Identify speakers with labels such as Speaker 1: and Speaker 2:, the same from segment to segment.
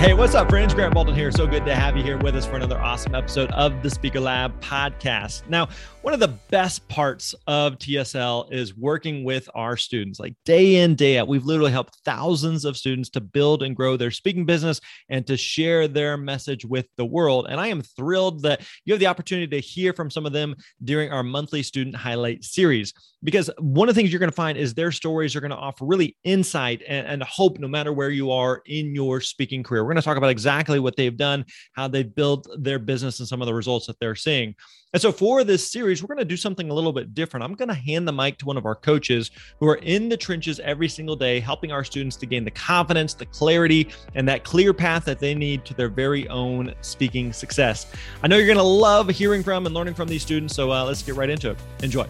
Speaker 1: Hey, what's up, friends? Grant Baldwin here. So good to have you here with us for another awesome episode of the Speaker Lab podcast. Now, one of the best parts of TSL is working with our students, like day in, day out. We've literally helped thousands of students to build and grow their speaking business and to share their message with the world. And I am thrilled that you have the opportunity to hear from some of them during our monthly student highlight series. Because one of the things you're going to find is their stories are going to offer really insight and, and hope no matter where you are in your speaking career. We're going to talk about exactly what they've done, how they've built their business, and some of the results that they're seeing. And so for this series, we're going to do something a little bit different. I'm going to hand the mic to one of our coaches who are in the trenches every single day, helping our students to gain the confidence, the clarity, and that clear path that they need to their very own speaking success. I know you're going to love hearing from and learning from these students. So uh, let's get right into it. Enjoy.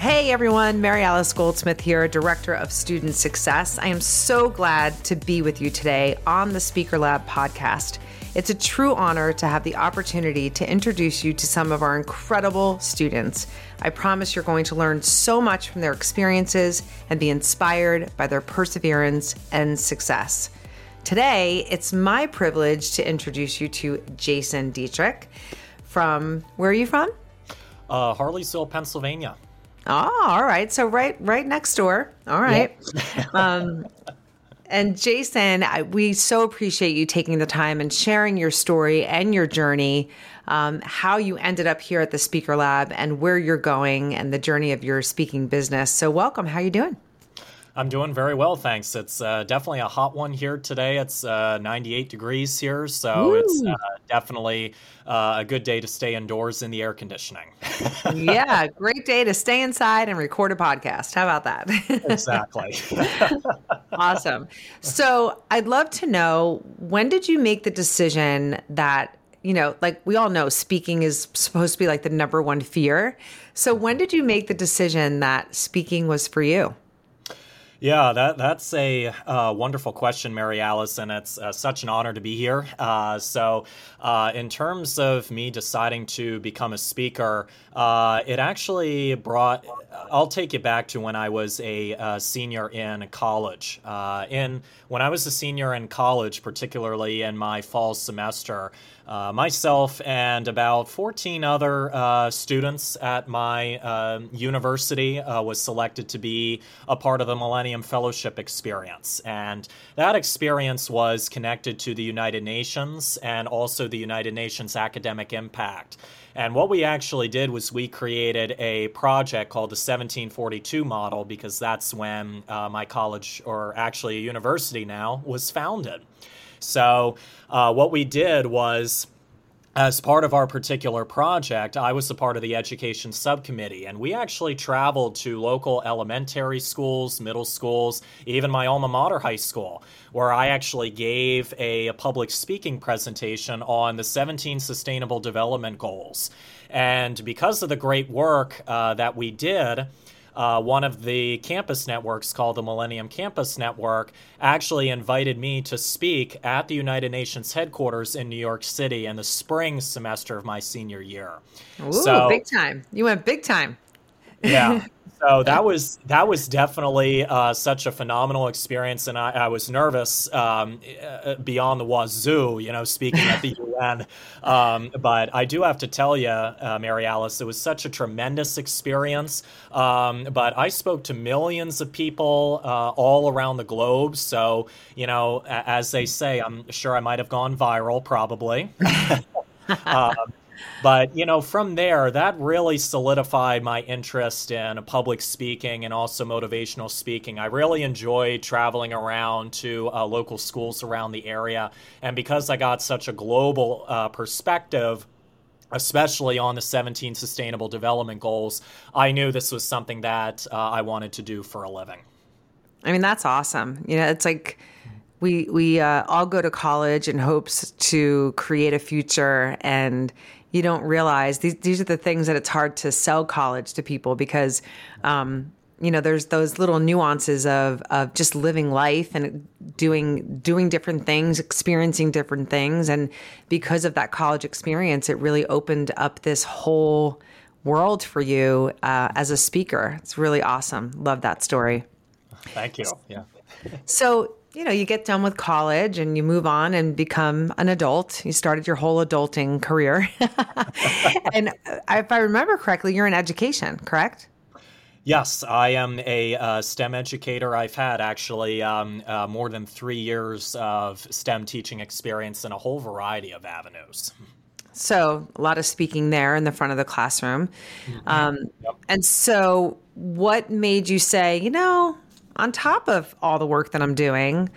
Speaker 2: Hey everyone, Maryalice Goldsmith here, Director of Student Success. I am so glad to be with you today on the Speaker Lab podcast. It's a true honor to have the opportunity to introduce you to some of our incredible students. I promise you're going to learn so much from their experiences and be inspired by their perseverance and success. Today, it's my privilege to introduce you to Jason Dietrich from, where are you from?
Speaker 3: Uh, Harleysville, Pennsylvania.
Speaker 2: Oh, all right. So right, right next door. All right. Yep. um, and Jason, I, we so appreciate you taking the time and sharing your story and your journey, um, how you ended up here at the Speaker Lab, and where you're going, and the journey of your speaking business. So, welcome. How you doing?
Speaker 3: I'm doing very well, thanks. It's uh, definitely a hot one here today. It's uh, 98 degrees here, so it's uh, definitely uh, a good day to stay indoors in the air conditioning.
Speaker 2: yeah, great day to stay inside and record a podcast. How about that?
Speaker 3: exactly.
Speaker 2: awesome. So I'd love to know when did you make the decision that you know, like we all know speaking is supposed to be like the number one fear. So when did you make the decision that speaking was for you?
Speaker 3: Yeah, that that's a uh, wonderful question, Maryalice, and it's uh, such an honor to be here. Uh, so, uh, in terms of me deciding to become a speaker, uh, it actually brought. I'll take you back to when I was a uh, senior in college. in when I was a senior in college, particularly in my fall semester. Uh, myself and about 14 other uh, students at my uh, university uh, was selected to be a part of the Millennium Fellowship experience. And that experience was connected to the United Nations and also the United Nations Academic Impact. And what we actually did was we created a project called the 1742 model because that's when uh, my college, or actually a university now, was founded. So, uh, what we did was as part of our particular project, I was a part of the education subcommittee, and we actually traveled to local elementary schools, middle schools, even my alma mater high school, where I actually gave a, a public speaking presentation on the 17 Sustainable Development Goals. And because of the great work uh, that we did, uh, one of the campus networks called the Millennium Campus Network actually invited me to speak at the United Nations headquarters in New York City in the spring semester of my senior year.
Speaker 2: Ooh, so, big time. You went big time.
Speaker 3: yeah. so that was that was definitely uh, such a phenomenal experience, and I, I was nervous um, uh, beyond the wazoo, you know, speaking at the UN. Um, but I do have to tell you, uh, Maryalice, it was such a tremendous experience. Um, but I spoke to millions of people uh, all around the globe, so you know, as they say, I'm sure I might have gone viral, probably. um, but you know from there that really solidified my interest in public speaking and also motivational speaking. I really enjoyed traveling around to uh, local schools around the area. And because i got such a global uh, perspective especially on the 17 sustainable development goals i knew this was something that uh, i wanted to do for a living.
Speaker 2: I mean that's awesome. You know it's like we we uh, all go to college in hopes to create a future and you don't realize these these are the things that it's hard to sell college to people because um, you know there's those little nuances of of just living life and doing doing different things experiencing different things. And because of that college experience it really opened up this whole world for you uh, as a speaker. It's really awesome. Love that story.
Speaker 3: Thank you. Yeah.
Speaker 2: So you know, you get done with college and you move on and become an adult. You started your whole adulting career. and if I remember correctly, you're in education, correct?
Speaker 3: Yes, I am a uh, STEM educator. I've had actually um, uh, more than three years of STEM teaching experience in a whole variety of avenues.
Speaker 2: So, a lot of speaking there in the front of the classroom. Mm-hmm. Um, yep. And so, what made you say, you know, on top of all the work that I'm doing,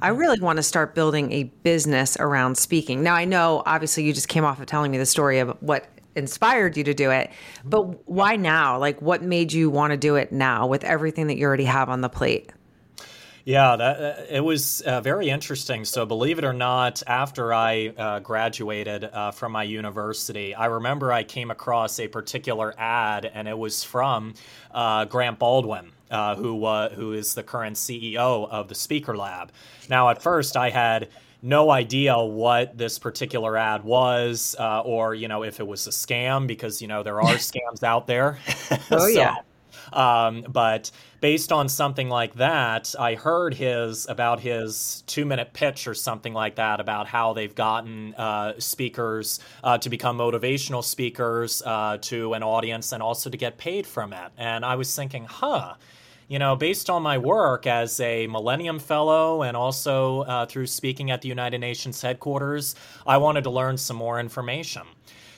Speaker 2: I mm-hmm. really want to start building a business around speaking. Now, I know obviously you just came off of telling me the story of what inspired you to do it, but mm-hmm. why now? Like, what made you want to do it now with everything that you already have on the plate?
Speaker 3: Yeah, that, uh, it was uh, very interesting. So, believe it or not, after I uh, graduated uh, from my university, I remember I came across a particular ad, and it was from uh, Grant Baldwin uh, who uh, who is the current CEO of the Speaker Lab. Now, at first, I had no idea what this particular ad was, uh, or you know if it was a scam because you know there are scams out there.
Speaker 2: Oh so, yeah.
Speaker 3: Um, but based on something like that, I heard his about his two minute pitch or something like that about how they've gotten uh, speakers uh, to become motivational speakers uh, to an audience and also to get paid from it. And I was thinking, huh you know, based on my work as a Millennium Fellow and also uh, through speaking at the United Nations headquarters, I wanted to learn some more information.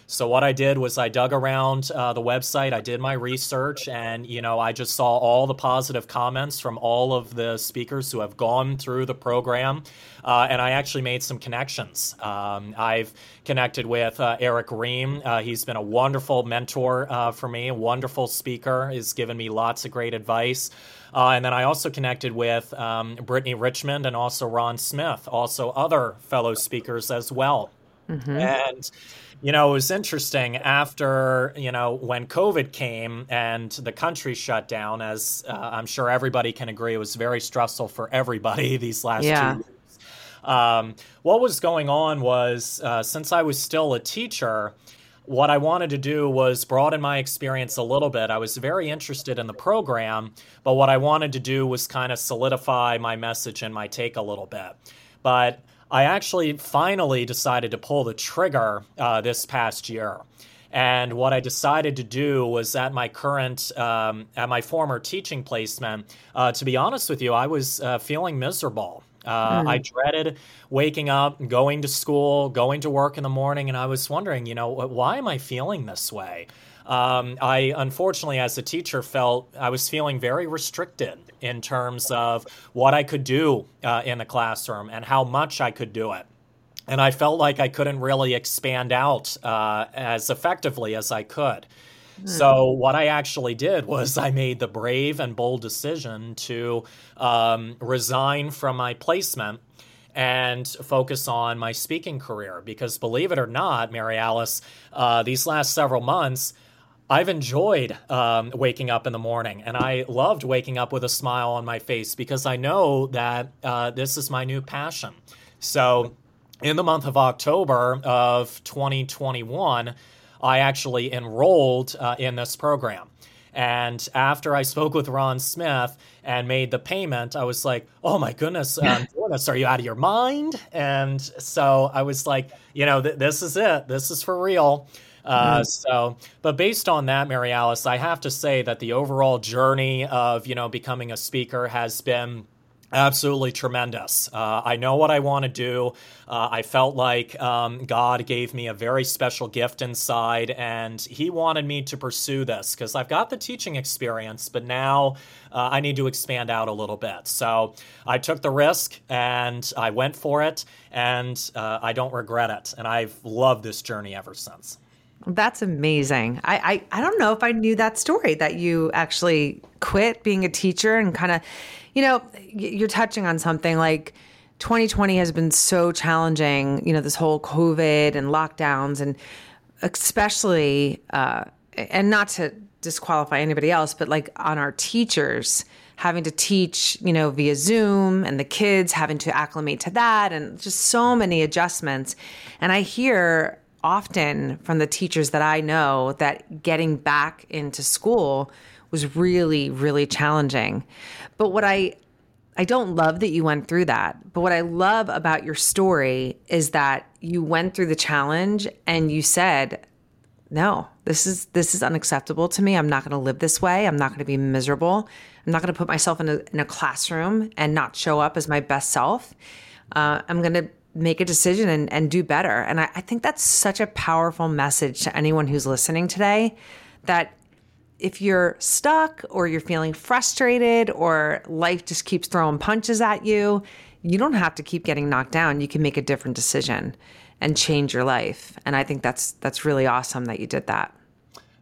Speaker 3: So what I did was I dug around uh, the website, I did my research, and you know I just saw all the positive comments from all of the speakers who have gone through the program, uh, and I actually made some connections. Um, I've connected with uh, Eric Ream. Uh, he's been a wonderful mentor uh, for me, a wonderful speaker. Has given me lots of great advice. Uh, and then I also connected with um, Brittany Richmond and also Ron Smith, also other fellow speakers as well. Mm-hmm. And you know, it was interesting after, you know, when COVID came and the country shut down, as uh, I'm sure everybody can agree, it was very stressful for everybody these last yeah. two years. Um, what was going on was uh, since I was still a teacher, what I wanted to do was broaden my experience a little bit. I was very interested in the program, but what I wanted to do was kind of solidify my message and my take a little bit. But I actually finally decided to pull the trigger uh, this past year. And what I decided to do was at my current, um, at my former teaching placement, uh, to be honest with you, I was uh, feeling miserable. Uh, mm. I dreaded waking up, going to school, going to work in the morning, and I was wondering, you know, why am I feeling this way? Um, I unfortunately, as a teacher, felt I was feeling very restricted in terms of what I could do uh, in the classroom and how much I could do it. And I felt like I couldn't really expand out uh, as effectively as I could. Hmm. So, what I actually did was I made the brave and bold decision to um, resign from my placement and focus on my speaking career. Because, believe it or not, Maryalice, uh, these last several months, I've enjoyed um, waking up in the morning, and I loved waking up with a smile on my face because I know that uh, this is my new passion. So, in the month of October of 2021, I actually enrolled uh, in this program. And after I spoke with Ron Smith and made the payment, I was like, oh my goodness, um, goodness, are you out of your mind? And so I was like, you know, th- this is it. This is for real. Uh, mm. So, but based on that, Maryalice, I have to say that the overall journey of you know becoming a speaker has been Absolutely tremendous. Uh, I know what I want to do. Uh, I felt like um, God gave me a very special gift inside, and He wanted me to pursue this because I've got the teaching experience, but now uh, I need to expand out a little bit. So I took the risk and I went for it, and uh, I don't regret it. And I've loved this journey ever since.
Speaker 2: That's amazing. I, I, I don't know if I knew that story that you actually quit being a teacher and kind of you know, you're touching on something like 2020 has been so challenging, you know, this whole COVID and lockdowns, and especially, uh, and not to disqualify anybody else, but like on our teachers having to teach, you know, via Zoom and the kids having to acclimate to that and just so many adjustments. And I hear often from the teachers that I know that getting back into school was really, really challenging. But what I I don't love that you went through that. But what I love about your story is that you went through the challenge and you said, "No, this is this is unacceptable to me. I'm not going to live this way. I'm not going to be miserable. I'm not going to put myself in a, in a classroom and not show up as my best self. Uh, I'm going to make a decision and, and do better. And I, I think that's such a powerful message to anyone who's listening today that if you're stuck or you're feeling frustrated or life just keeps throwing punches at you, you don't have to keep getting knocked down. You can make a different decision and change your life. And I think that's that's really awesome that you did that.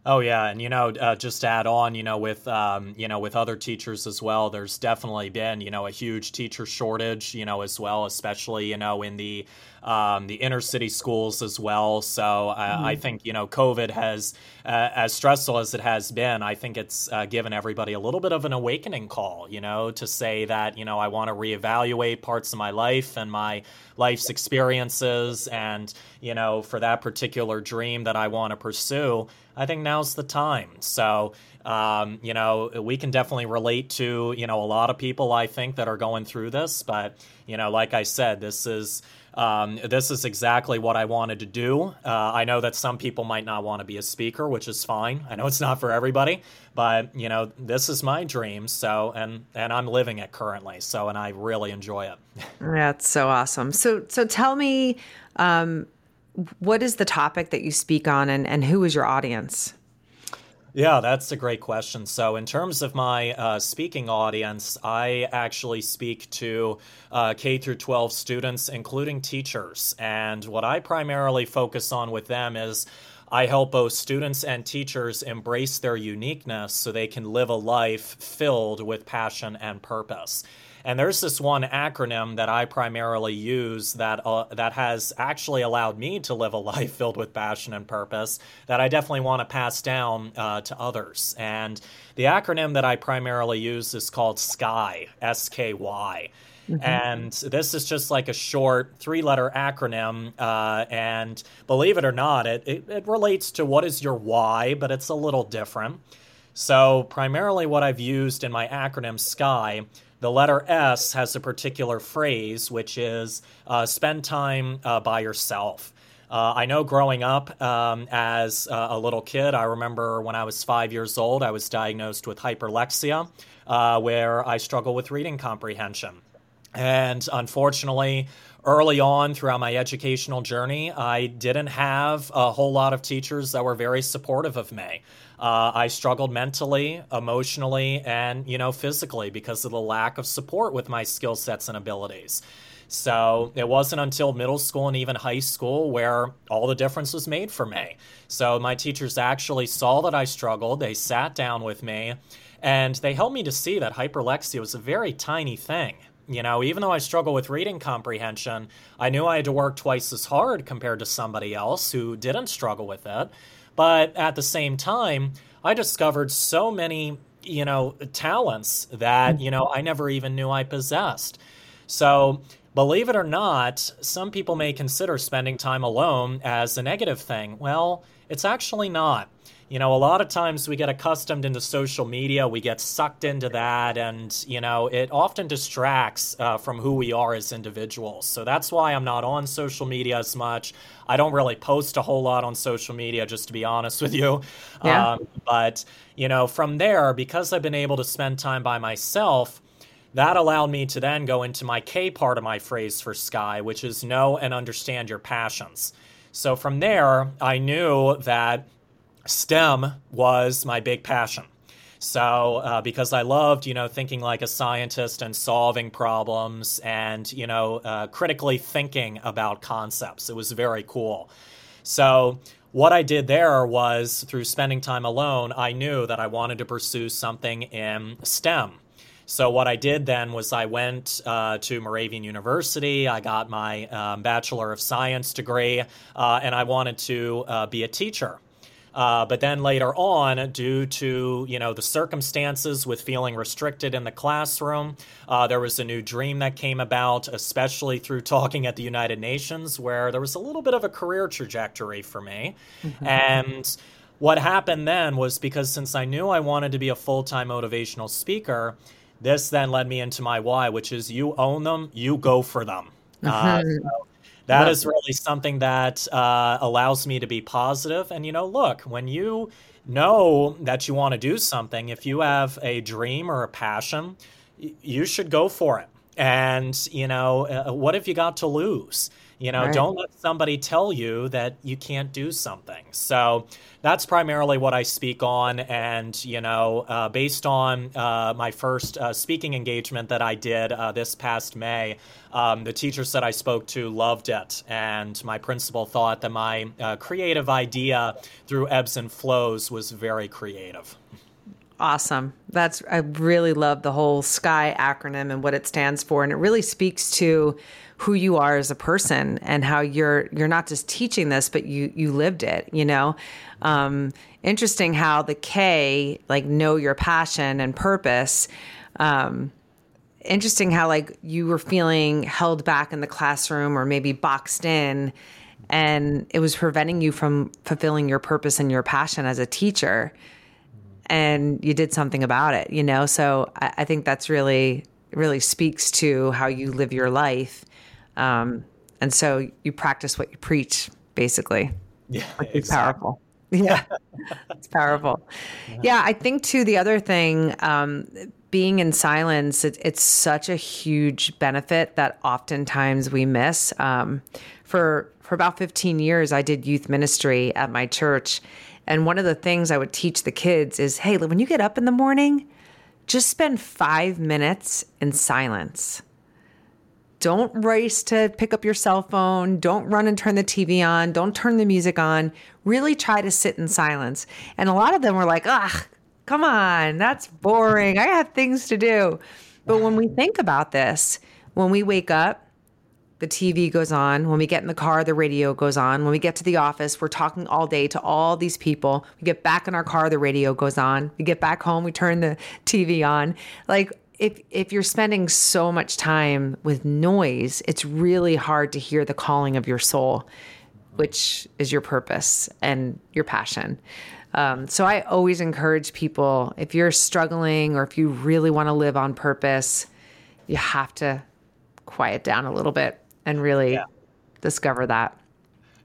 Speaker 3: Oh yeah, and you know, uh, just to add on, you know, with um, you know, with other teachers as well, there's definitely been you know a huge teacher shortage, you know, as well, especially you know in the um, the inner city schools as well. So uh, mm-hmm. I think you know COVID has, uh, as stressful as it has been, I think it's uh, given everybody a little bit of an awakening call. You know, to say that you know I want to reevaluate parts of my life and my life's experiences, and you know for that particular dream that I want to pursue. I think now's the time. So, um, you know, we can definitely relate to, you know, a lot of people I think that are going through this. But, you know, like I said, this is um, this is exactly what I wanted to do. Uh, I know that some people might not want to be a speaker, which is fine. I know it's not for everybody, but you know, this is my dream. So, and and I'm living it currently. So, and I really enjoy it.
Speaker 2: That's so awesome. So, so tell me, um, what is the topic that you speak on, and and who is your audience?
Speaker 3: Yeah, that's a great question. So, in terms of my uh, speaking audience, I actually speak to uh, K through 12 students, including teachers. And what I primarily focus on with them is I help both students and teachers embrace their uniqueness so they can live a life filled with passion and purpose. And there's this one acronym that I primarily use that uh, that has actually allowed me to live a life filled with passion and purpose that I definitely want to pass down uh, to others. And the acronym that I primarily use is called SKY, S K Y. Mm-hmm. And this is just like a short three letter acronym. Uh, and believe it or not, it, it, it relates to what is your why, but it's a little different. So, primarily, what I've used in my acronym SKY the letter S has a particular phrase, which is uh, spend time uh, by yourself. Uh, I know growing up um, as a little kid, I remember when I was five years old, I was diagnosed with hyperlexia, uh, where I struggle with reading comprehension. And unfortunately, early on throughout my educational journey, I didn't have a whole lot of teachers that were very supportive of me. Uh, I struggled mentally, emotionally, and you know physically because of the lack of support with my skill sets and abilities. So it wasn't until middle school and even high school where all the difference was made for me. So my teachers actually saw that I struggled. They sat down with me and they helped me to see that hyperlexia was a very tiny thing. You know, even though I struggle with reading comprehension, I knew I had to work twice as hard compared to somebody else who didn't struggle with it. But at the same time, I discovered so many, you know, talents that, you know, I never even knew I possessed. So, believe it or not, some people may consider spending time alone as a negative thing. Well, it's actually not. You know, a lot of times we get accustomed into social media, we get sucked into that, and, you know, it often distracts uh, from who we are as individuals. So that's why I'm not on social media as much. I don't really post a whole lot on social media, just to be honest with you.
Speaker 2: Yeah.
Speaker 3: Um, but, you know, from there, because I've been able to spend time by myself, that allowed me to then go into my K part of my phrase for Sky, which is know and understand your passions. So from there, I knew that STEM was my big passion. So, uh, because I loved, you know, thinking like a scientist and solving problems and, you know, uh, critically thinking about concepts, it was very cool. So, what I did there was through spending time alone, I knew that I wanted to pursue something in STEM. So what I did then was I went uh, to Moravian University. I got my um, Bachelor of Science degree, uh, and I wanted to uh, be a teacher. Uh, but then later on, due to you know the circumstances with feeling restricted in the classroom, uh, there was a new dream that came about, especially through talking at the United Nations, where there was a little bit of a career trajectory for me, mm-hmm. and what happened then was because since I knew I wanted to be a full time motivational speaker, this then led me into my why, which is you own them, you go for them. Uh, mm-hmm. so that is really something that uh, allows me to be positive. And, you know, look, when you know that you want to do something, if you have a dream or a passion, you should go for it. And, you know, uh, what have you got to lose? You know, right. don't let somebody tell you that you can't do something. So that's primarily what I speak on. And, you know, uh, based on uh, my first uh, speaking engagement that I did uh, this past May, um, the teachers that I spoke to loved it. And my principal thought that my uh, creative idea through ebbs and flows was very creative.
Speaker 2: Awesome. That's I really love the whole SKY acronym and what it stands for and it really speaks to who you are as a person and how you're you're not just teaching this but you you lived it you know? Um, interesting how the k like know your passion and purpose. Um, interesting how like you were feeling held back in the classroom or maybe boxed in and it was preventing you from fulfilling your purpose and your passion as a teacher. And you did something about it you know? So I, I think that's really really speaks to how you live your life um, and so you practice what you preach, basically.
Speaker 3: Yeah,
Speaker 2: it's powerful. Yeah, it's powerful. Yeah, I think too. The other thing, um, being in silence, it, it's such a huge benefit that oftentimes we miss. Um, for for about 15 years, I did youth ministry at my church, and one of the things I would teach the kids is, hey, when you get up in the morning, just spend five minutes in silence don't race to pick up your cell phone. Don't run and turn the TV on. Don't turn the music on. Really try to sit in silence. And a lot of them were like, ugh, come on, that's boring. I have things to do. But when we think about this, when we wake up, the TV goes on. When we get in the car, the radio goes on. When we get to the office, we're talking all day to all these people. We get back in our car, the radio goes on. We get back home, we turn the TV on. Like if if you're spending so much time with noise, it's really hard to hear the calling of your soul, which is your purpose and your passion. Um, so I always encourage people if you're struggling or if you really want to live on purpose, you have to quiet down a little bit and really yeah. discover that.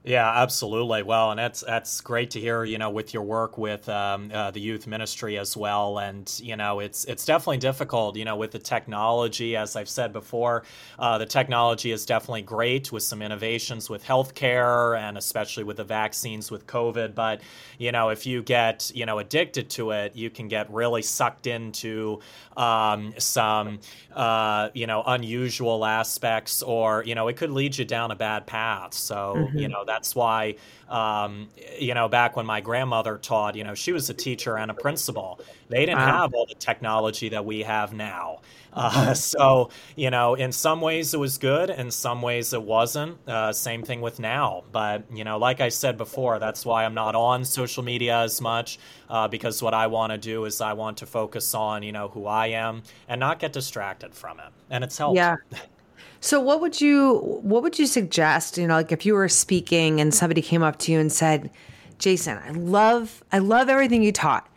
Speaker 3: Yeah, absolutely. Well, and that's that's great to hear. You know, with your work with um, uh, the youth ministry as well, and you know, it's it's definitely difficult. You know, with the technology, as I've said before, uh, the technology is definitely great with some innovations with healthcare and especially with the vaccines with COVID. But you know, if you get you know addicted to it, you can get really sucked into um, some uh, you know unusual aspects, or you know, it could lead you down a bad path. So mm-hmm. you know that that's why, um, you know, back when my grandmother taught, you know, she was a teacher and a principal. They didn't wow. have all the technology that we have now. Uh, so, you know, in some ways it was good, in some ways it wasn't. Uh, same thing with now. But, you know, like I said before, that's why I'm not on social media as much uh, because what I want to do is I want to focus on, you know, who I am and not get distracted from it. And it's helped.
Speaker 2: Yeah. So what would you what would you suggest, you know, like if you were speaking and somebody came up to you and said, Jason, I love I love everything you taught,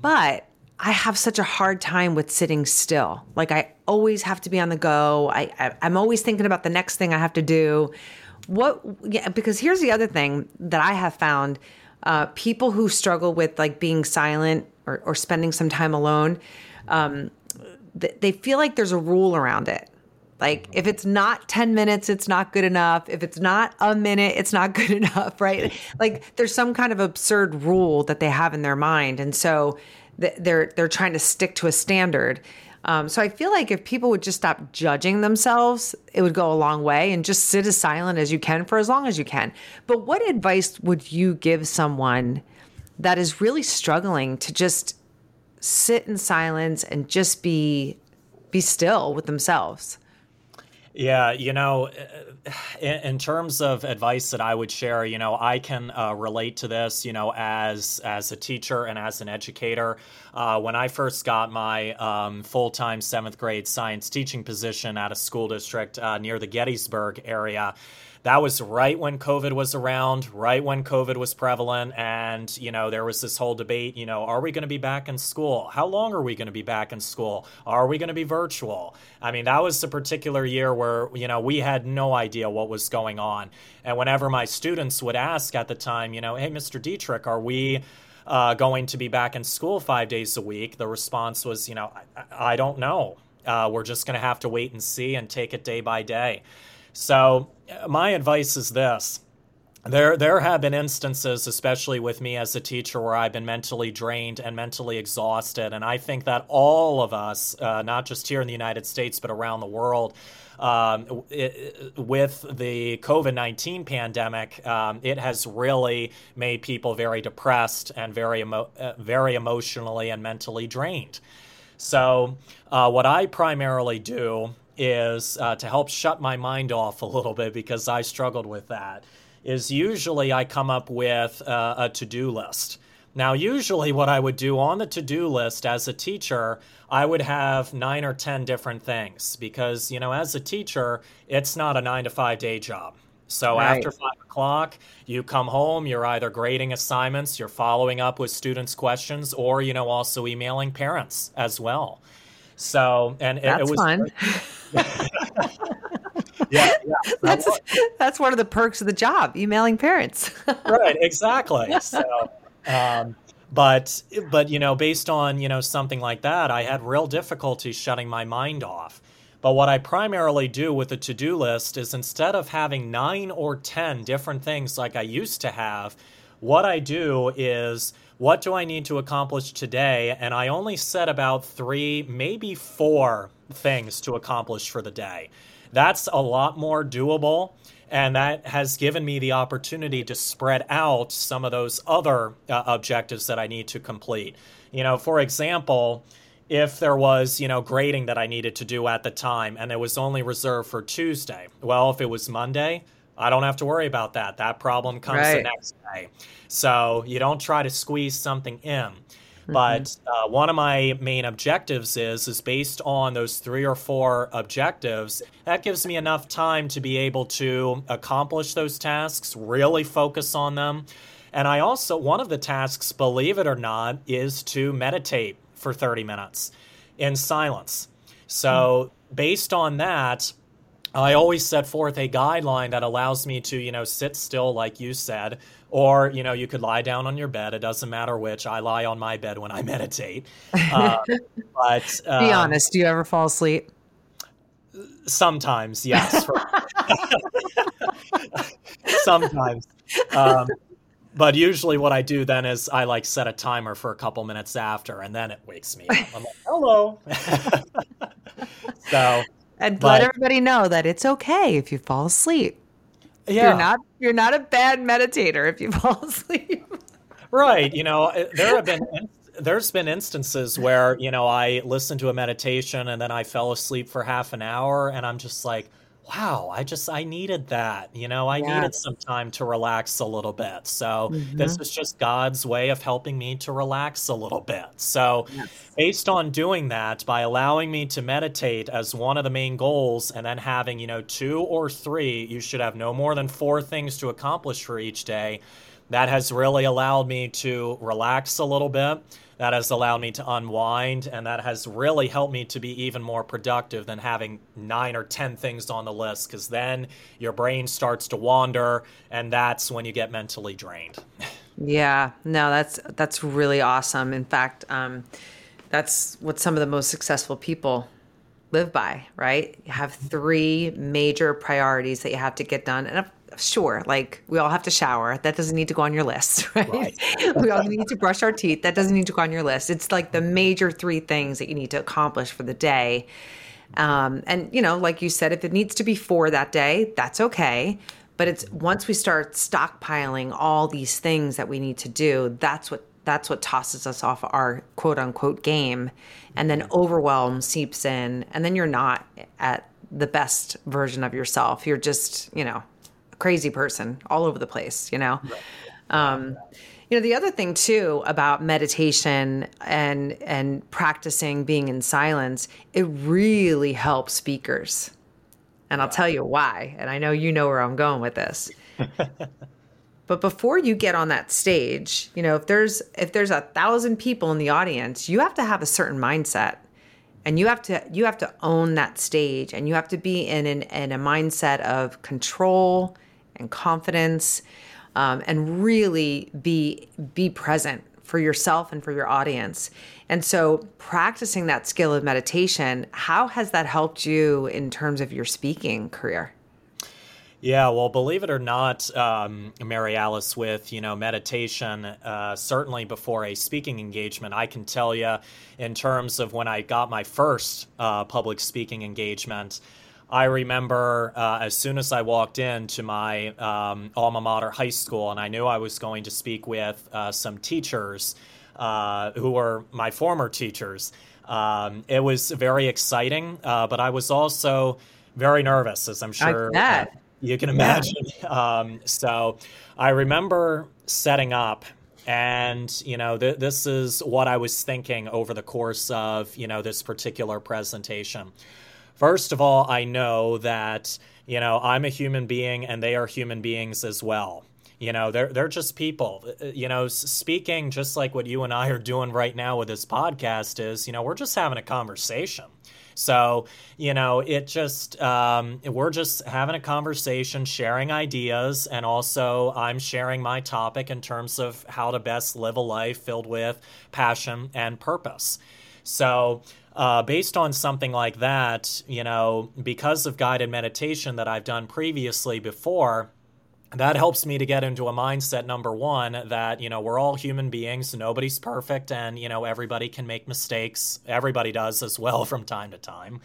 Speaker 2: but I have such a hard time with sitting still. Like I always have to be on the go. I, I am always thinking about the next thing I have to do. What? Yeah, because here's the other thing that I have found: uh, people who struggle with like being silent or, or spending some time alone, um, th- they feel like there's a rule around it. Like if it's not 10 minutes, it's not good enough. If it's not a minute, it's not good enough, right? Like there's some kind of absurd rule that they have in their mind. And so they're they're trying to stick to a standard. Um, so I feel like if people would just stop judging themselves, it would go a long way and just sit as silent as you can for as long as you can. But what advice would you give someone that is really struggling to just sit in silence and just be be still with themselves?
Speaker 3: Yeah, you know, in, terms of advice that I would share, you know, I can uh, relate to this, you know, as as a teacher and as an educator. Uh, when I first got my um, full time seventh grade science teaching position at a school district uh, near the Gettysburg area that was right when COVID was around, right when COVID was prevalent. And, you know, there was this whole debate, you know, are we going to be back in school? How long are we going to be back in school? Are we going to be virtual? I mean, that was a particular year where, you know, we had no idea what was going on. And whenever my students would ask at the time, you know, hey, Mr. Dietrich, are we. Uh, going to be back in school five days a week, the response was, you know, I, I don't know. Uh, we're just going to have to wait and see and take it day by day. So, my advice is this. There, there have been instances, especially with me as a teacher, where I've been mentally drained and mentally exhausted. And I think that all of us, uh, not just here in the United States, but around the world, um, it, with the COVID 19 pandemic, um, it has really made people very depressed and very, emo- uh, very emotionally and mentally drained. So, uh, what I primarily do is uh, to help shut my mind off a little bit because I struggled with that. Is usually I come up with uh, a to do list. Now, usually, what I would do on the to do list as a teacher, I would have nine or 10 different things because, you know, as a teacher, it's not a nine to five day job. So right. after five o'clock, you come home, you're either grading assignments, you're following up with students' questions, or, you know, also emailing parents as well. So, and it,
Speaker 2: that's
Speaker 3: it was
Speaker 2: fun.
Speaker 3: yeah, yeah,
Speaker 2: that's that's one of the perks of the job, emailing parents.
Speaker 3: right, exactly. So, um, but but you know, based on you know something like that, I had real difficulty shutting my mind off. But what I primarily do with a to do list is instead of having nine or 10 different things like I used to have, what I do is what do I need to accomplish today? And I only set about three, maybe four things to accomplish for the day. That's a lot more doable. And that has given me the opportunity to spread out some of those other uh, objectives that I need to complete. You know, for example, if there was, you know, grading that I needed to do at the time and it was only reserved for Tuesday, well, if it was Monday, I don't have to worry about that. That problem comes right. the next day. So you don't try to squeeze something in. Mm-hmm. But uh, one of my main objectives is is based on those three or four objectives. That gives me enough time to be able to accomplish those tasks, really focus on them. And I also one of the tasks, believe it or not, is to meditate for 30 minutes in silence. So mm-hmm. based on that, I always set forth a guideline that allows me to, you know, sit still, like you said, or, you know, you could lie down on your bed. It doesn't matter which. I lie on my bed when I meditate. Uh, but
Speaker 2: um, be honest, do you ever fall asleep?
Speaker 3: Sometimes, yes. sometimes. Um, but usually what I do then is I like set a timer for a couple minutes after, and then it wakes me up. I'm like, hello. so
Speaker 2: and but, let everybody know that it's okay if you fall asleep. Yeah. You're not you're not a bad meditator if you fall asleep.
Speaker 3: right. You know, eh, there have been there's been instances where, you know, I listened to a meditation and then I fell asleep for half an hour and I'm just like, wow, I just I needed that. You know, I yes. needed some time to relax a little bit. So mm-hmm. this is just God's way of helping me to relax a little bit. So yes. based on doing that, by allowing me to meditate as one of the main goals and then having, you know, two or three, you should have no more than four things to accomplish for each day. that has really allowed me to relax a little bit. That has allowed me to unwind, and that has really helped me to be even more productive than having nine or 10 things on the list, because then your brain starts to wander, and that's when you get mentally drained.
Speaker 2: Yeah, no, that's that's really awesome. In fact, um, that's what some of the most successful people live by, right? You have three major priorities that you have to get done. And sure, like we all have to shower. That doesn't need to go on your list, right? right. we all need to brush our teeth. That doesn't need to go on your list. It's like the major three things that you need to accomplish for the day. Um, and, you know, like you said, if it needs to be four that day, that's okay. But it's once we start stockpiling all these things that we need to do, that's what that's what tosses us off our quote unquote game and then overwhelm seeps in and then you're not at the best version of yourself you're just you know crazy person all over the place you know right. um, you know the other thing too about meditation and and practicing being in silence it really helps speakers and i'll tell you why and i know you know where i'm going with this But before you get on that stage, you know, if there's if there's a thousand people in the audience, you have to have a certain mindset. And you have to you have to own that stage and you have to be in an, in a mindset of control and confidence um, and really be be present for yourself and for your audience. And so practicing that skill of meditation, how has that helped you in terms of your speaking career?
Speaker 3: Yeah, well, believe it or not, um, Maryalice, with you know meditation, uh, certainly before a speaking engagement, I can tell you, in terms of when I got my first uh, public speaking engagement, I remember uh, as soon as I walked into my um, alma mater high school, and I knew I was going to speak with uh, some teachers uh, who were my former teachers. Um, it was very exciting, uh, but I was also very nervous, as I'm sure you can imagine. Um, so I remember setting up and you know th- this is what i was thinking over the course of you know this particular presentation first of all i know that you know i'm a human being and they are human beings as well. You know they're they're just people. Uh, you know speaking just like what you and i are doing right now with this podcast is you know we're just having a conversation. So, you know, it just, um, we're just having a conversation, sharing ideas, and also I'm sharing my topic in terms of how to best live a life filled with passion and purpose. So, uh, based on something like that, you know, because of guided meditation that I've done previously before, that helps me to get into a mindset number one that you know we're all human beings nobody's perfect and you know everybody can make mistakes. Everybody does as well from time to time.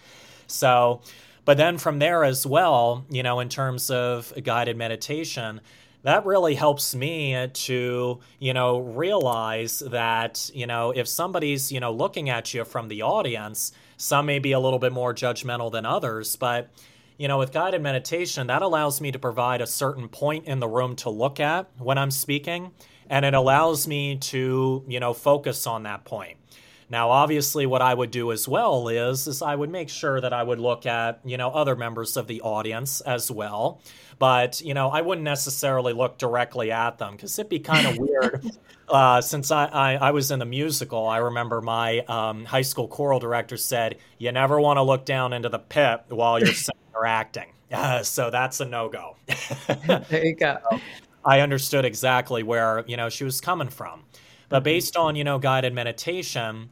Speaker 3: So but then from there as well you know in terms of guided meditation that really helps me to you know realize that you know if somebody's you know looking at you from the audience some may be a little bit more judgmental than others but you know, with guided meditation, that allows me to provide a certain point in the room to look at when I'm speaking, and it allows me to, you know, focus on that point. Now, obviously, what I would do as well is, is I would make sure that I would look at, you know, other members of the audience as well. But, you know, I wouldn't necessarily look directly at them because it'd be kind of weird. Uh, since I, I, I, was in the musical, I remember my um, high school choral director said, You never want to look down into the pit while you're singing or acting. Uh, so that's a no go.
Speaker 2: there you go. So
Speaker 3: I understood exactly where, you know, she was coming from. But mm-hmm. based on, you know, guided meditation,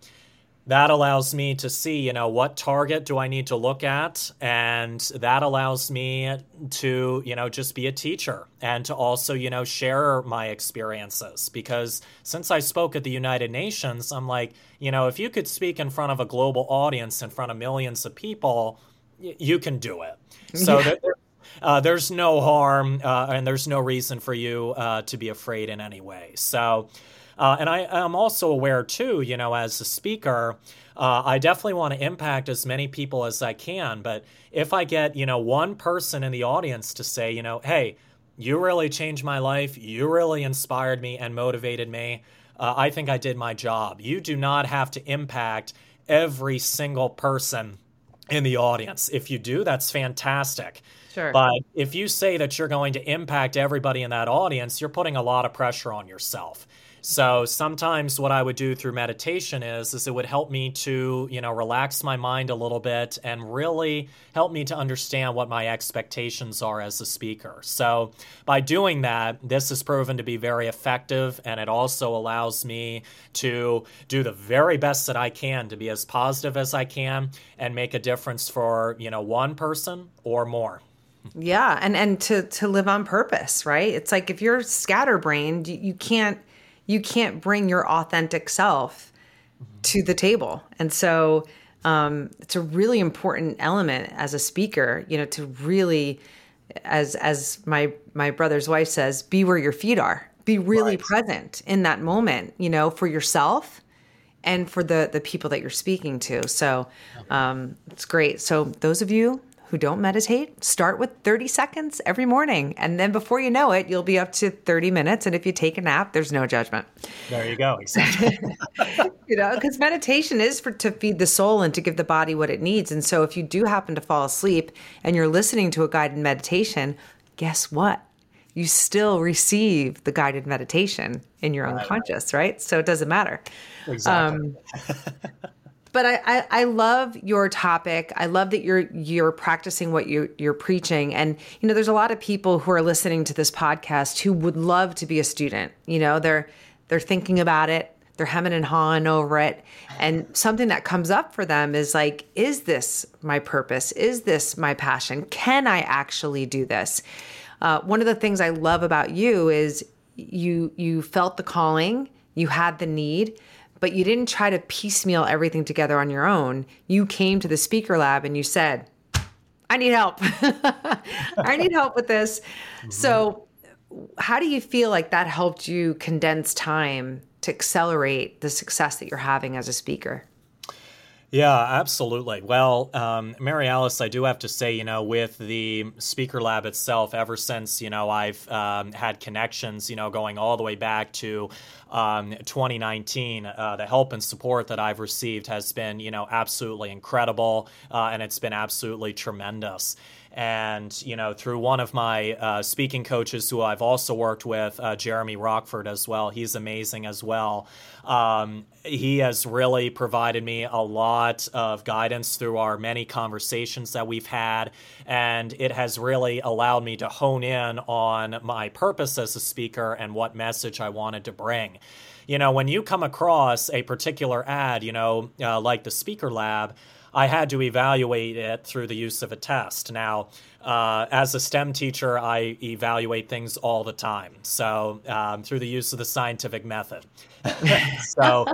Speaker 3: that allows me to see, you know, what target do I need to look at? And that allows me to, you know, just be a teacher and to also, you know, share my experiences. Because since I spoke at the United Nations, I'm like, you know, if you could speak in front of a global audience, in front of millions of people, y- you can do it. So yeah. there, uh, there's no harm uh, and there's no reason for you uh, to be afraid in any way. So, uh, and I am also aware, too, you know, as a speaker, uh, I definitely want to impact as many people as I can. But if I get, you know, one person in the audience to say, you know, hey, you really changed my life, you really inspired me and motivated me, uh, I think I did my job. You do not have to impact every single person in the audience. If you do, that's fantastic.
Speaker 2: Sure.
Speaker 3: But if you say that you're going to impact everybody in that audience, you're putting a lot of pressure on yourself. So sometimes what I would do through meditation is is it would help me to, you know, relax my mind a little bit and really help me to understand what my expectations are as a speaker. So by doing that, this has proven to be very effective and it also allows me to do the very best that I can to be as positive as I can and make a difference for, you know, one person or more.
Speaker 2: Yeah, and and to to live on purpose, right? It's like if you're scatterbrained, you, you can't you can't bring your authentic self to the table. And so um, it's a really important element as a speaker, you know, to really, as as my my brother's wife says, be where your feet are. Be really right. present in that moment, you know, for yourself and for the the people that you're speaking to. So um, it's great. So those of you who don't meditate, start with 30 seconds every morning. And then before you know it, you'll be up to 30 minutes. And if you take a nap, there's no judgment.
Speaker 3: There you go. Exactly.
Speaker 2: you know, because meditation is for to feed the soul and to give the body what it needs. And so if you do happen to fall asleep and you're listening to a guided meditation, guess what? You still receive the guided meditation in your right. unconscious, right? So it doesn't matter.
Speaker 3: Exactly. Um,
Speaker 2: but I, I, I love your topic. I love that you're you're practicing what you you're preaching. And you know, there's a lot of people who are listening to this podcast who would love to be a student. You know, they're they're thinking about it, they're hemming and hawing over it. And something that comes up for them is like, is this my purpose? Is this my passion? Can I actually do this? Uh, one of the things I love about you is you you felt the calling, you had the need, but you didn't try to piecemeal everything together on your own. You came to the speaker lab and you said, I need help. I need help with this. Mm-hmm. So, how do you feel like that helped you condense time to accelerate the success that you're having as a speaker?
Speaker 3: Yeah, absolutely. Well, um, Maryalice, I do have to say, you know, with the Speaker Lab itself, ever since, you know, I've um, had connections, you know, going all the way back to um, 2019, uh, the help and support that I've received has been, you know, absolutely incredible, uh, and it's been absolutely tremendous. And, you know, through one of my uh, speaking coaches who I've also worked with, uh, Jeremy Rockford as well, he's amazing as well. Um, he has really provided me a lot of guidance through our many conversations that we've had. And it has really allowed me to hone in on my purpose as a speaker and what message I wanted to bring you know, when you come across a particular ad, you know, uh, like the Speaker Lab, I had to evaluate it through the use of a test. Now, uh, as a STEM teacher, I evaluate things all the time. So, um, through the use of the scientific method. so,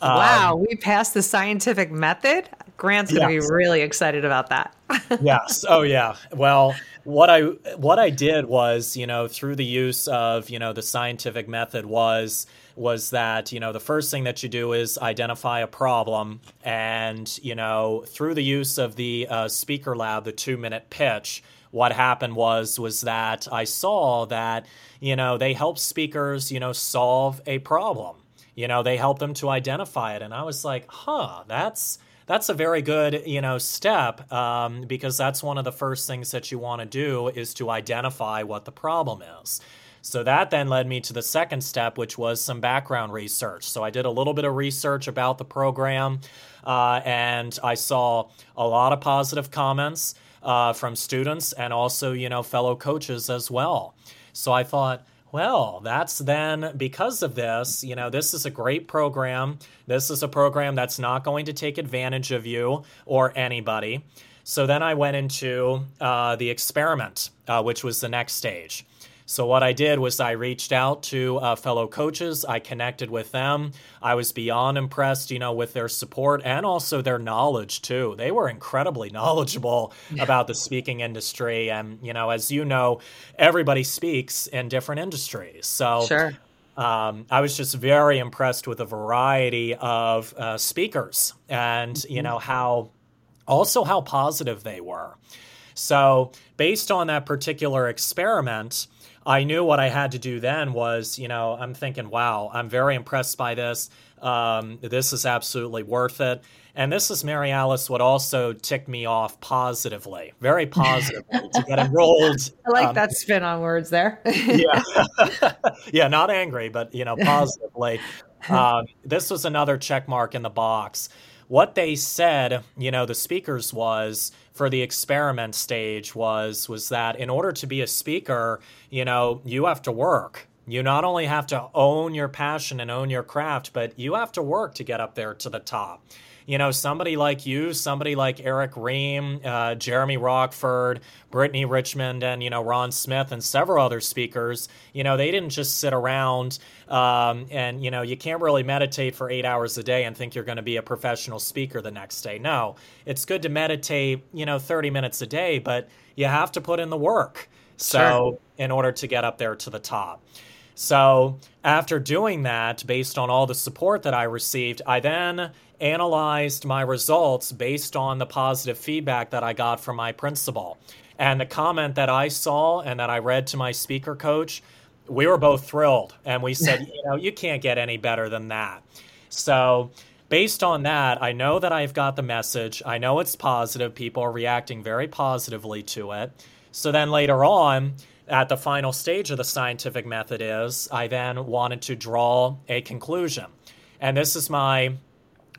Speaker 2: um, wow, we passed the scientific method. Grant's going to yes. be really excited about that.
Speaker 3: yes. Oh, yeah. Well, what I what I did was, you know, through the use of you know the scientific method was was that you know the first thing that you do is identify a problem and you know through the use of the uh, speaker lab the two minute pitch what happened was was that i saw that you know they help speakers you know solve a problem. You know they help them to identify it. And i was like huh that's that's a very good you know step um, because that's one of the first things that you want to do is to identify what the problem is so that then led me to the second step, which was some background research. So I did a little bit of research about the program, uh, and I saw a lot of positive comments uh, from students and also, you know, fellow coaches as well. So I thought, well, that's then because of this, you know, this is a great program. This is a program that's not going to take advantage of you or anybody. So then I went into uh, the experiment, uh, which was the next stage. So, what I did was I reached out to uh, fellow coaches. I connected with them. I was beyond impressed, you know, with their support and also their knowledge, too. They were incredibly knowledgeable yeah. about the speaking industry. And, you know, as you know, everybody speaks in different industries. So,
Speaker 2: sure.
Speaker 3: Um, I was just very impressed with the variety of uh, speakers and, you mm-hmm. know, how also how positive they were. So, based on that particular experiment, I knew what I had to do then was, you know, I'm thinking, wow, I'm very impressed by this. Um, this is absolutely worth it. And this is Maryalice would also tick me off positively, very positively to get enrolled.
Speaker 2: I like um, that spin on words there.
Speaker 3: yeah. yeah, not angry, but you know, positively. Um, this was another check mark in the box. What they said, you know, the speakers was for the experiment stage was was that in order to be a speaker, you know, you have to work you not only have to own your passion and own your craft, but you have to work to get up there to the top. You know, somebody like you, somebody like Eric Ream, uh, Jeremy Rockford, Brittany Richmond, and, you know, Ron Smith and several other speakers, you know, they didn't just sit around um, and, you know, you can't really meditate for eight hours a day and think you're going to be a professional speaker the next day. No, it's good to meditate, you know, 30 minutes a day, but you have to put in the work. So, sure. in order to get up there to the top. So, after doing that, based on all the support that I received, I then analyzed my results based on the positive feedback that I got from my principal. And the comment that I saw and that I read to my speaker coach, we were both thrilled. And we said, you know, you can't get any better than that. So, based on that, I know that I've got the message. I know it's positive. People are reacting very positively to it. So then later on, at the final stage of the scientific method is I then wanted to draw a conclusion. And this is my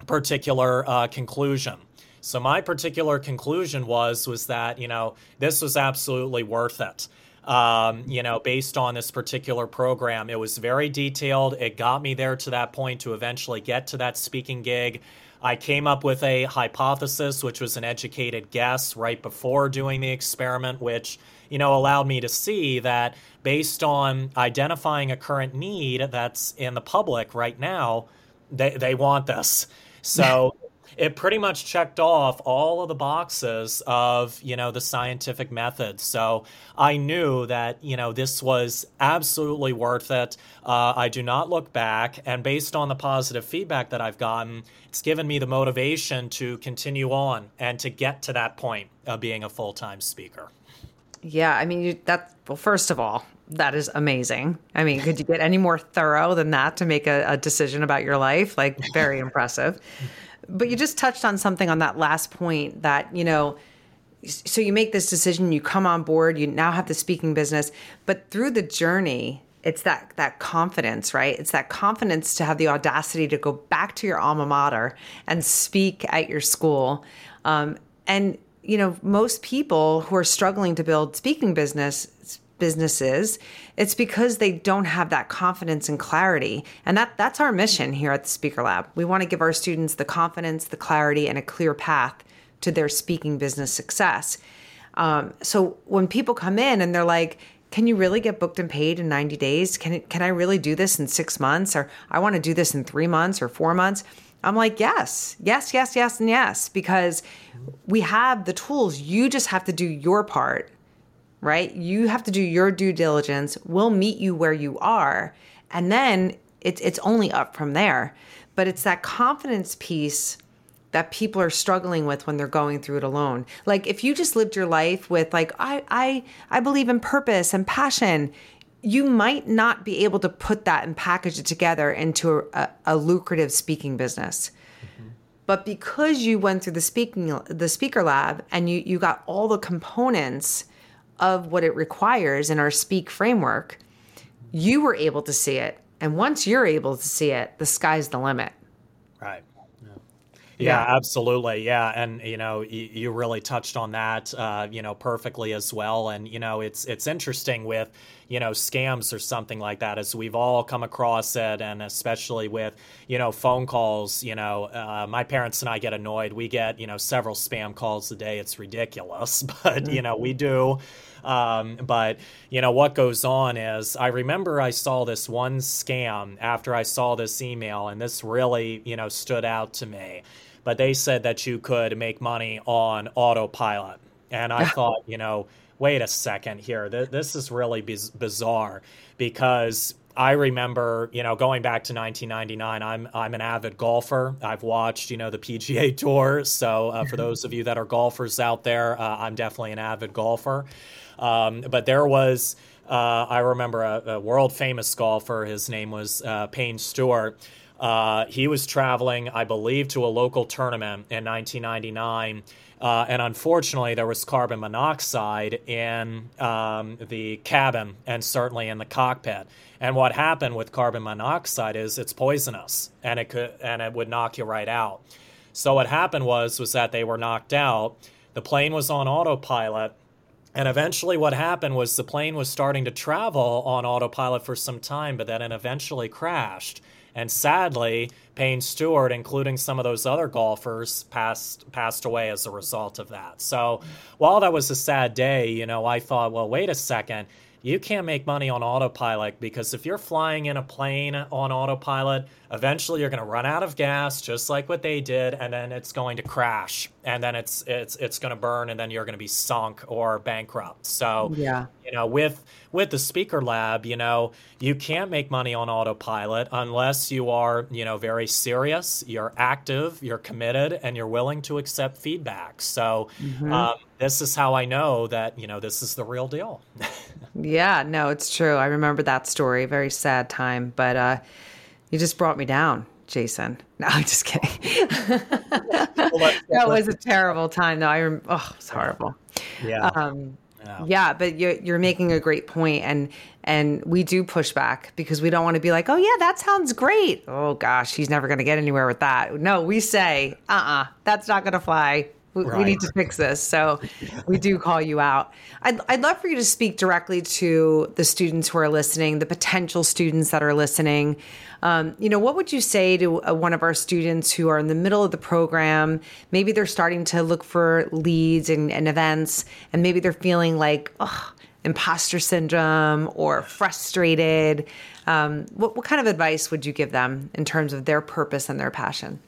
Speaker 3: particular uh, conclusion. So my particular conclusion was was that you know this was absolutely worth it. Um, you know, based on this particular program, it was very detailed. It got me there to that point to eventually get to that speaking gig. I came up with a hypothesis, which was an educated guess right before doing the experiment, which you know, allowed me to see that based on identifying a current need that's in the public right now, they, they want this. So it pretty much checked off all of the boxes of, you know, the scientific method. So I knew that, you know, this was absolutely worth it. Uh, I do not look back. And based on the positive feedback that I've gotten, it's given me the motivation to continue on and to get to that point of being a full time speaker.
Speaker 2: Yeah, I mean, you, that, well, first of all, that is amazing. I mean, could you get any more thorough than that to make a, a decision about your life? Like, very impressive. But you just touched on something on that last point that, you know, so you make this decision, you come on board, you now have the speaking business, but through the journey, it's that that confidence, right? It's that confidence to have the audacity to go back to your alma mater and speak at your school. Um, and you know, most people who are struggling to build speaking business businesses, it's because they don't have that confidence and clarity. And that that's our mission here at the Speaker Lab. We want to give our students the confidence, the clarity, and a clear path to their speaking business success. Um, so when people come in and they're like, can you really get booked and paid in 90 days? Can can I really do this in six months? Or I want to do this in three months or four months? I'm like, yes, yes, yes, yes, and yes, because we have the tools. You just have to do your part, right? You have to do your due diligence. We'll meet you where you are. And then it's, it's only up from there. But it's that confidence piece that people are struggling with when they're going through it alone. Like if you just lived your life with like I I I believe in purpose and passion, you might not be able to put that and package it together into a, a lucrative speaking business. Mm-hmm. But because you went through the speaking the speaker lab and you you got all the components of what it requires in our speak framework, you were able to see it. And once you're able to see it, the sky's the limit.
Speaker 3: Right. Yeah, yeah, absolutely. Yeah, and you know, you, you really touched on that, uh, you know, perfectly as well. And you know, it's it's interesting with you know scams or something like that, as we've all come across it, and especially with you know phone calls. You know, uh, my parents and I get annoyed. We get you know several spam calls a day. It's ridiculous, but you know we do. Um, but you know what goes on is I remember I saw this one scam after I saw this email, and this really you know stood out to me but they said that you could make money on autopilot. And I thought, you know, wait a second here. This is really biz- bizarre because I remember, you know, going back to 1999. I'm I'm an avid golfer. I've watched, you know, the PGA Tour. So uh, for those of you that are golfers out there, uh, I'm definitely an avid golfer. Um, but there was, uh, I remember a, a, world famous golfer. His name was uh, Payne Stewart Uh, he was traveling, I believe, to a local tournament in 1999. Uh, and unfortunately, there was carbon monoxide in um, the cabin and certainly in the cockpit. And what happened with carbon monoxide is it's poisonous, and it could and it would knock you right out. So what happened was was that they were knocked out. The plane was on autopilot, and eventually, what happened was the plane was starting to travel on autopilot for some time, but then it eventually crashed. And sadly, Payne Stewart, including some of those other golfers, passed passed away as a result of that. So while that was a sad day, you know, I thought, well, wait a second you can't make money on autopilot because if you're flying in a plane on autopilot, eventually you're going to run out of gas, just like what they did, and then it's going to crash, and then it's it's it's going to burn, and then you're going to be sunk or bankrupt. So
Speaker 2: yeah,
Speaker 3: you know, with with the speaker lab, you know, you can't make money on autopilot unless you are you know very serious, you're active, you're committed, and you're willing to accept feedback. So. Mm-hmm. Um, this is how I know that, you know, this is the real deal.
Speaker 2: yeah, no, it's true. I remember that story. Very sad time, but uh, you just brought me down, Jason. No, I'm just kidding. that was a terrible time, though. I rem- oh, it's horrible.
Speaker 3: Yeah.
Speaker 2: Um, yeah. yeah, but you're you're making a great point, and and we do push back because we don't want to be like, oh yeah, that sounds great. Oh gosh, he's never going to get anywhere with that. No, we say, uh, uh-uh, uh, that's not going to fly. We, right. we need to fix this. So we do call you out. I'd, I'd love for you to speak directly to the students who are listening, the potential students that are listening. Um, you know, what would you say to uh, one of our students who are in the middle of the program? Maybe they're starting to look for leads and, and events, and maybe they're feeling like, oh, imposter syndrome or frustrated. Um, what, what kind of advice would you give them in terms of their purpose and their passion?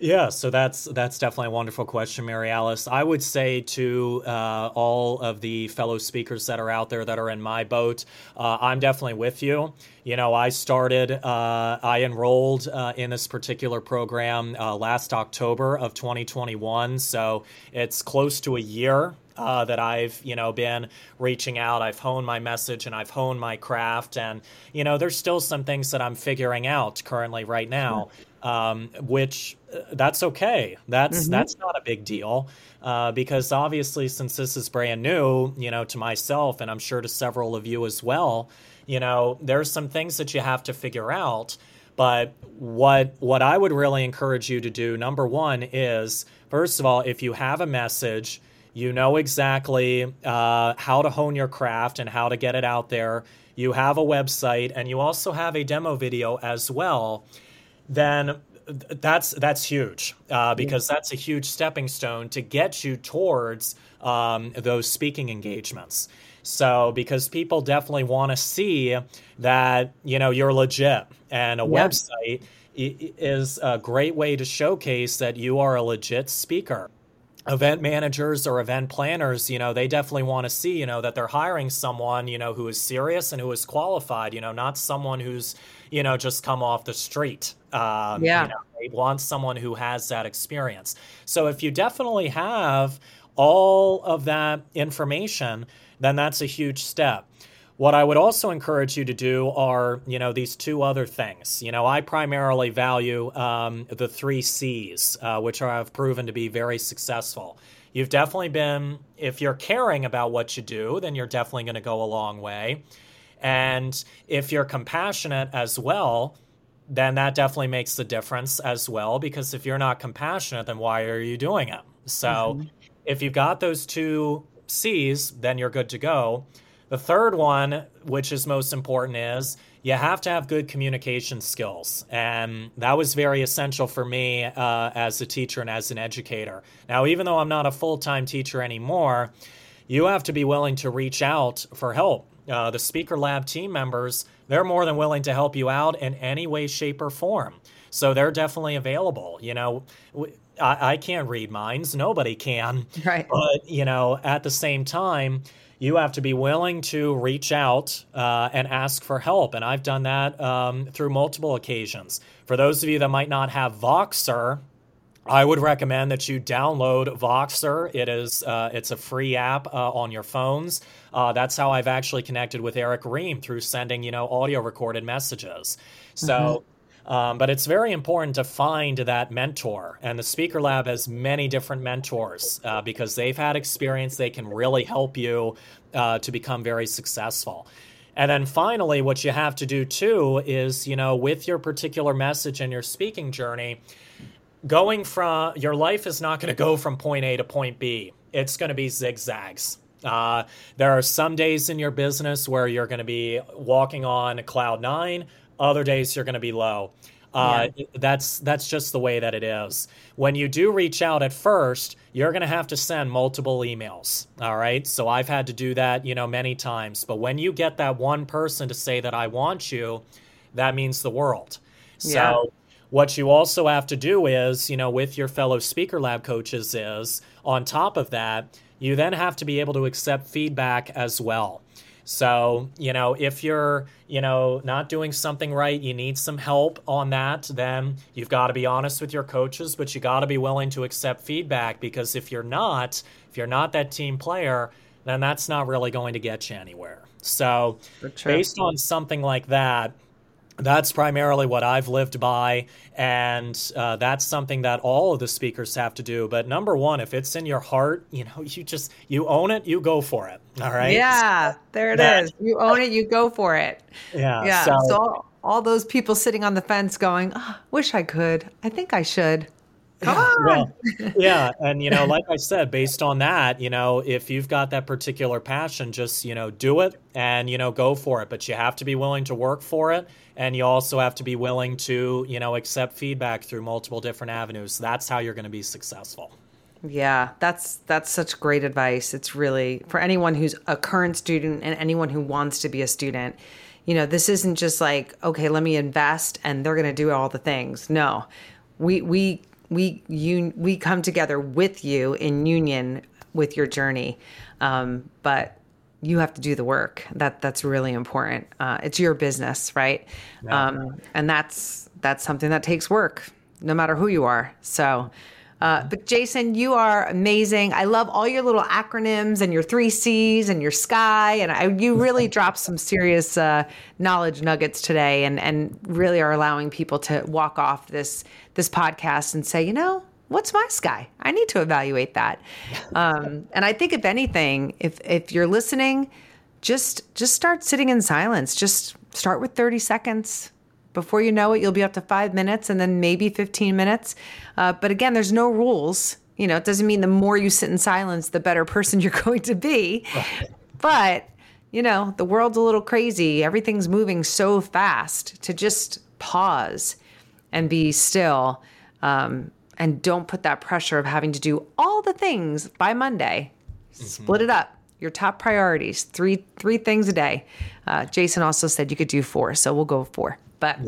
Speaker 3: Yeah, so that's that's definitely a wonderful question, Maryalice. I would say to uh, all of the fellow speakers that are out there that are in my boat, uh, I'm definitely with you. You know, I started, uh, I enrolled uh, in this particular program uh, last October of 2021, so it's close to a year uh, that I've you know been reaching out. I've honed my message and I've honed my craft, and you know there's still some things that I'm figuring out currently right now. Sure um, which uh, that's okay. That's mm-hmm. that's not a big deal uh, because obviously, since this is brand new, you know, to myself and I'm sure to several of you as well, you know, there's some things that you have to figure out. But what what I would really encourage you to do, number one, is first of all, if you have a message, you know exactly uh, how to hone your craft and how to get it out there. You have a website, and you also have a demo video as well then that's that's huge uh, because that's a huge stepping stone to get you towards um, those speaking engagements. So because people definitely want to see that you know you're legit, and a yeah. website is a great way to showcase that you are a legit speaker event managers or event planners you know they definitely want to see you know that they're hiring someone you know who is serious and who is qualified you know not someone who's you know just come off the street.
Speaker 2: Um, yeah. you know,
Speaker 3: they want someone who has that experience. So if you definitely have all of that information then that's a huge step what I would also encourage you to do are, you know, these two other things. You know, I primarily value um, the three C's, uh, which are, have proven to be very successful. You've definitely been, if you're caring about what you do, then you're definitely going to go a long way. And if you're compassionate as well, then that definitely makes the difference as well. Because if you're not compassionate, then why are you doing it? So mm-hmm. if you've got those two C's, then you're good to go. The third one, which is most important, is you have to have good communication skills. And that was very essential for me uh, as a teacher and as an educator. Now, even though I'm not a full time teacher anymore, you have to be willing to reach out for help. Uh, the Speaker Lab team members, they're more than willing to help you out in any way, shape, or form. So they're definitely available. You know, I, I can't read minds, nobody can.
Speaker 2: Right.
Speaker 3: But, you know, at the same time, you have to be willing to reach out uh, and ask for help. And I've done that um, through multiple occasions. For those of you that might not have Voxer, I would recommend that you download Voxer. It is uh, it's a free app uh, on your phones. Uh, that's how I've actually connected with Eric Ream through sending you know audio recorded messages. So. Mm-hmm Um, but it's very important to find that mentor. And the Speaker Lab has many different mentors uh, because they've had experience. They can really help you uh, to become very successful. And then finally, what you have to do too is, you know, with your particular message and your speaking journey, going from your life is not going to go from point A to point B. It's going to be zigzags. Uh, there are some days in your business where you're going to be walking on cloud nine. Other days you're going to be low. Uh, yeah. That's that's just the way that it is. When you do reach out at first, you're going to have to send multiple emails. All right. So I've had to do that, you know, many times. But when you get that one person to say that I want you, that means the world. So yeah. what you also have to do is, you know, with your fellow Speaker Lab coaches, is on top of that, you then have to be able to accept feedback as well. So, you know, if you're, you know, not doing something right, you need some help on that, then you've got to be honest with your coaches, but you got to be willing to accept feedback because if you're not, if you're not that team player, then that's not really going to get you anywhere. So, based on something like that, that's primarily what I've lived by, and uh, that's something that all of the speakers have to do. But number one, if it's in your heart, you know, you just you own it, you go for it. All right.
Speaker 2: Yeah, there it that, is. You own it, you go for it.
Speaker 3: Yeah.
Speaker 2: Yeah. So, so all, all, those people sitting on the fence going, oh, "Wish I could. I think I should." Come yeah, on.
Speaker 3: Well, yeah, and you know, like I said, based on that, you know, if you've got that particular passion, just you know, do it and you know, go for it. But you have to be willing to work for it and you also have to be willing to you know accept feedback through multiple different avenues. That's how you're going to be successful.
Speaker 2: Yeah that's that's such great advice. It's really for anyone who's a current student and anyone who wants to be a student you know this isn't just like okay let me invest and they're going to do all the things. No. We we we you we come together with you in union with your journey um, but you have to do the work. That that's really important. Uh, it's your business, right? Yeah. Um, and that's that's something that takes work, no matter who you are. So. Uh, but Jason, you are amazing. I love all your little acronyms and your three C's and your sky, and I, you really dropped some serious uh, knowledge nuggets today, and and really are allowing people to walk off this this podcast and say, you know, what's my sky? I need to evaluate that. Um, and I think if anything, if if you're listening, just just start sitting in silence. Just start with 30 seconds. Before you know it, you'll be up to five minutes and then maybe 15 minutes. Uh, but again, there's no rules. You know, it doesn't mean the more you sit in silence, the better person you're going to be. But, you know, the world's a little crazy. Everything's moving so fast to just pause and be still um, and don't put that pressure of having to do all the things by Monday. Mm-hmm. Split it up. Your top priorities, three three things a day. Uh, Jason also said you could do four, so we'll go four. But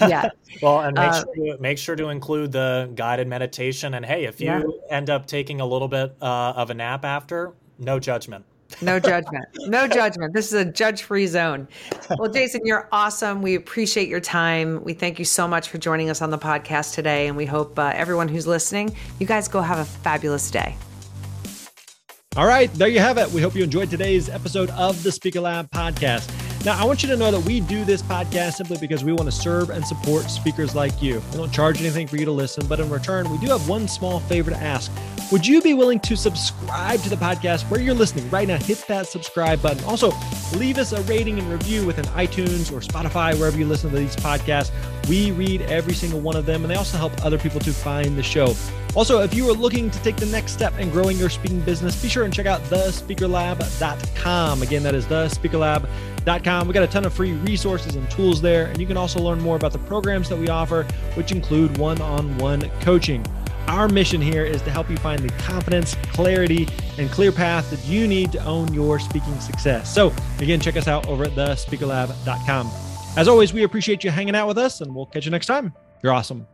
Speaker 2: yeah, yeah.
Speaker 3: well, and make, uh, sure to, make sure to include the guided meditation. And hey, if you yeah. end up taking a little bit uh, of a nap after, no judgment.
Speaker 2: No judgment. No judgment. This is a judge free zone. Well, Jason, you're awesome. We appreciate your time. We thank you so much for joining us on the podcast today. And we hope uh, everyone who's listening, you guys go have a fabulous day.
Speaker 1: All right, there you have it. We hope you enjoyed today's episode of the Speaker Lab podcast. Now, I want you to know that we do this podcast simply because we want to serve and support speakers like you. We don't charge anything for you to listen, but in return, we do have one small favor to ask. Would you be willing to subscribe to the podcast where you're listening right now? Hit that subscribe button. Also, leave us a rating and review within iTunes or Spotify, wherever you listen to these podcasts. We read every single one of them, and they also help other people to find the show. Also, if you are looking to take the next step in growing your speaking business, be sure and check out thespeakerlab.com. Again, that is thespeakerlab.com. We got a ton of free resources and tools there, and you can also learn more about the programs that we offer, which include one on one coaching. Our mission here is to help you find the confidence, clarity, and clear path that you need to own your speaking success. So, again, check us out over at thespeakerlab.com. As always, we appreciate you hanging out with us, and we'll catch you next time. You're awesome.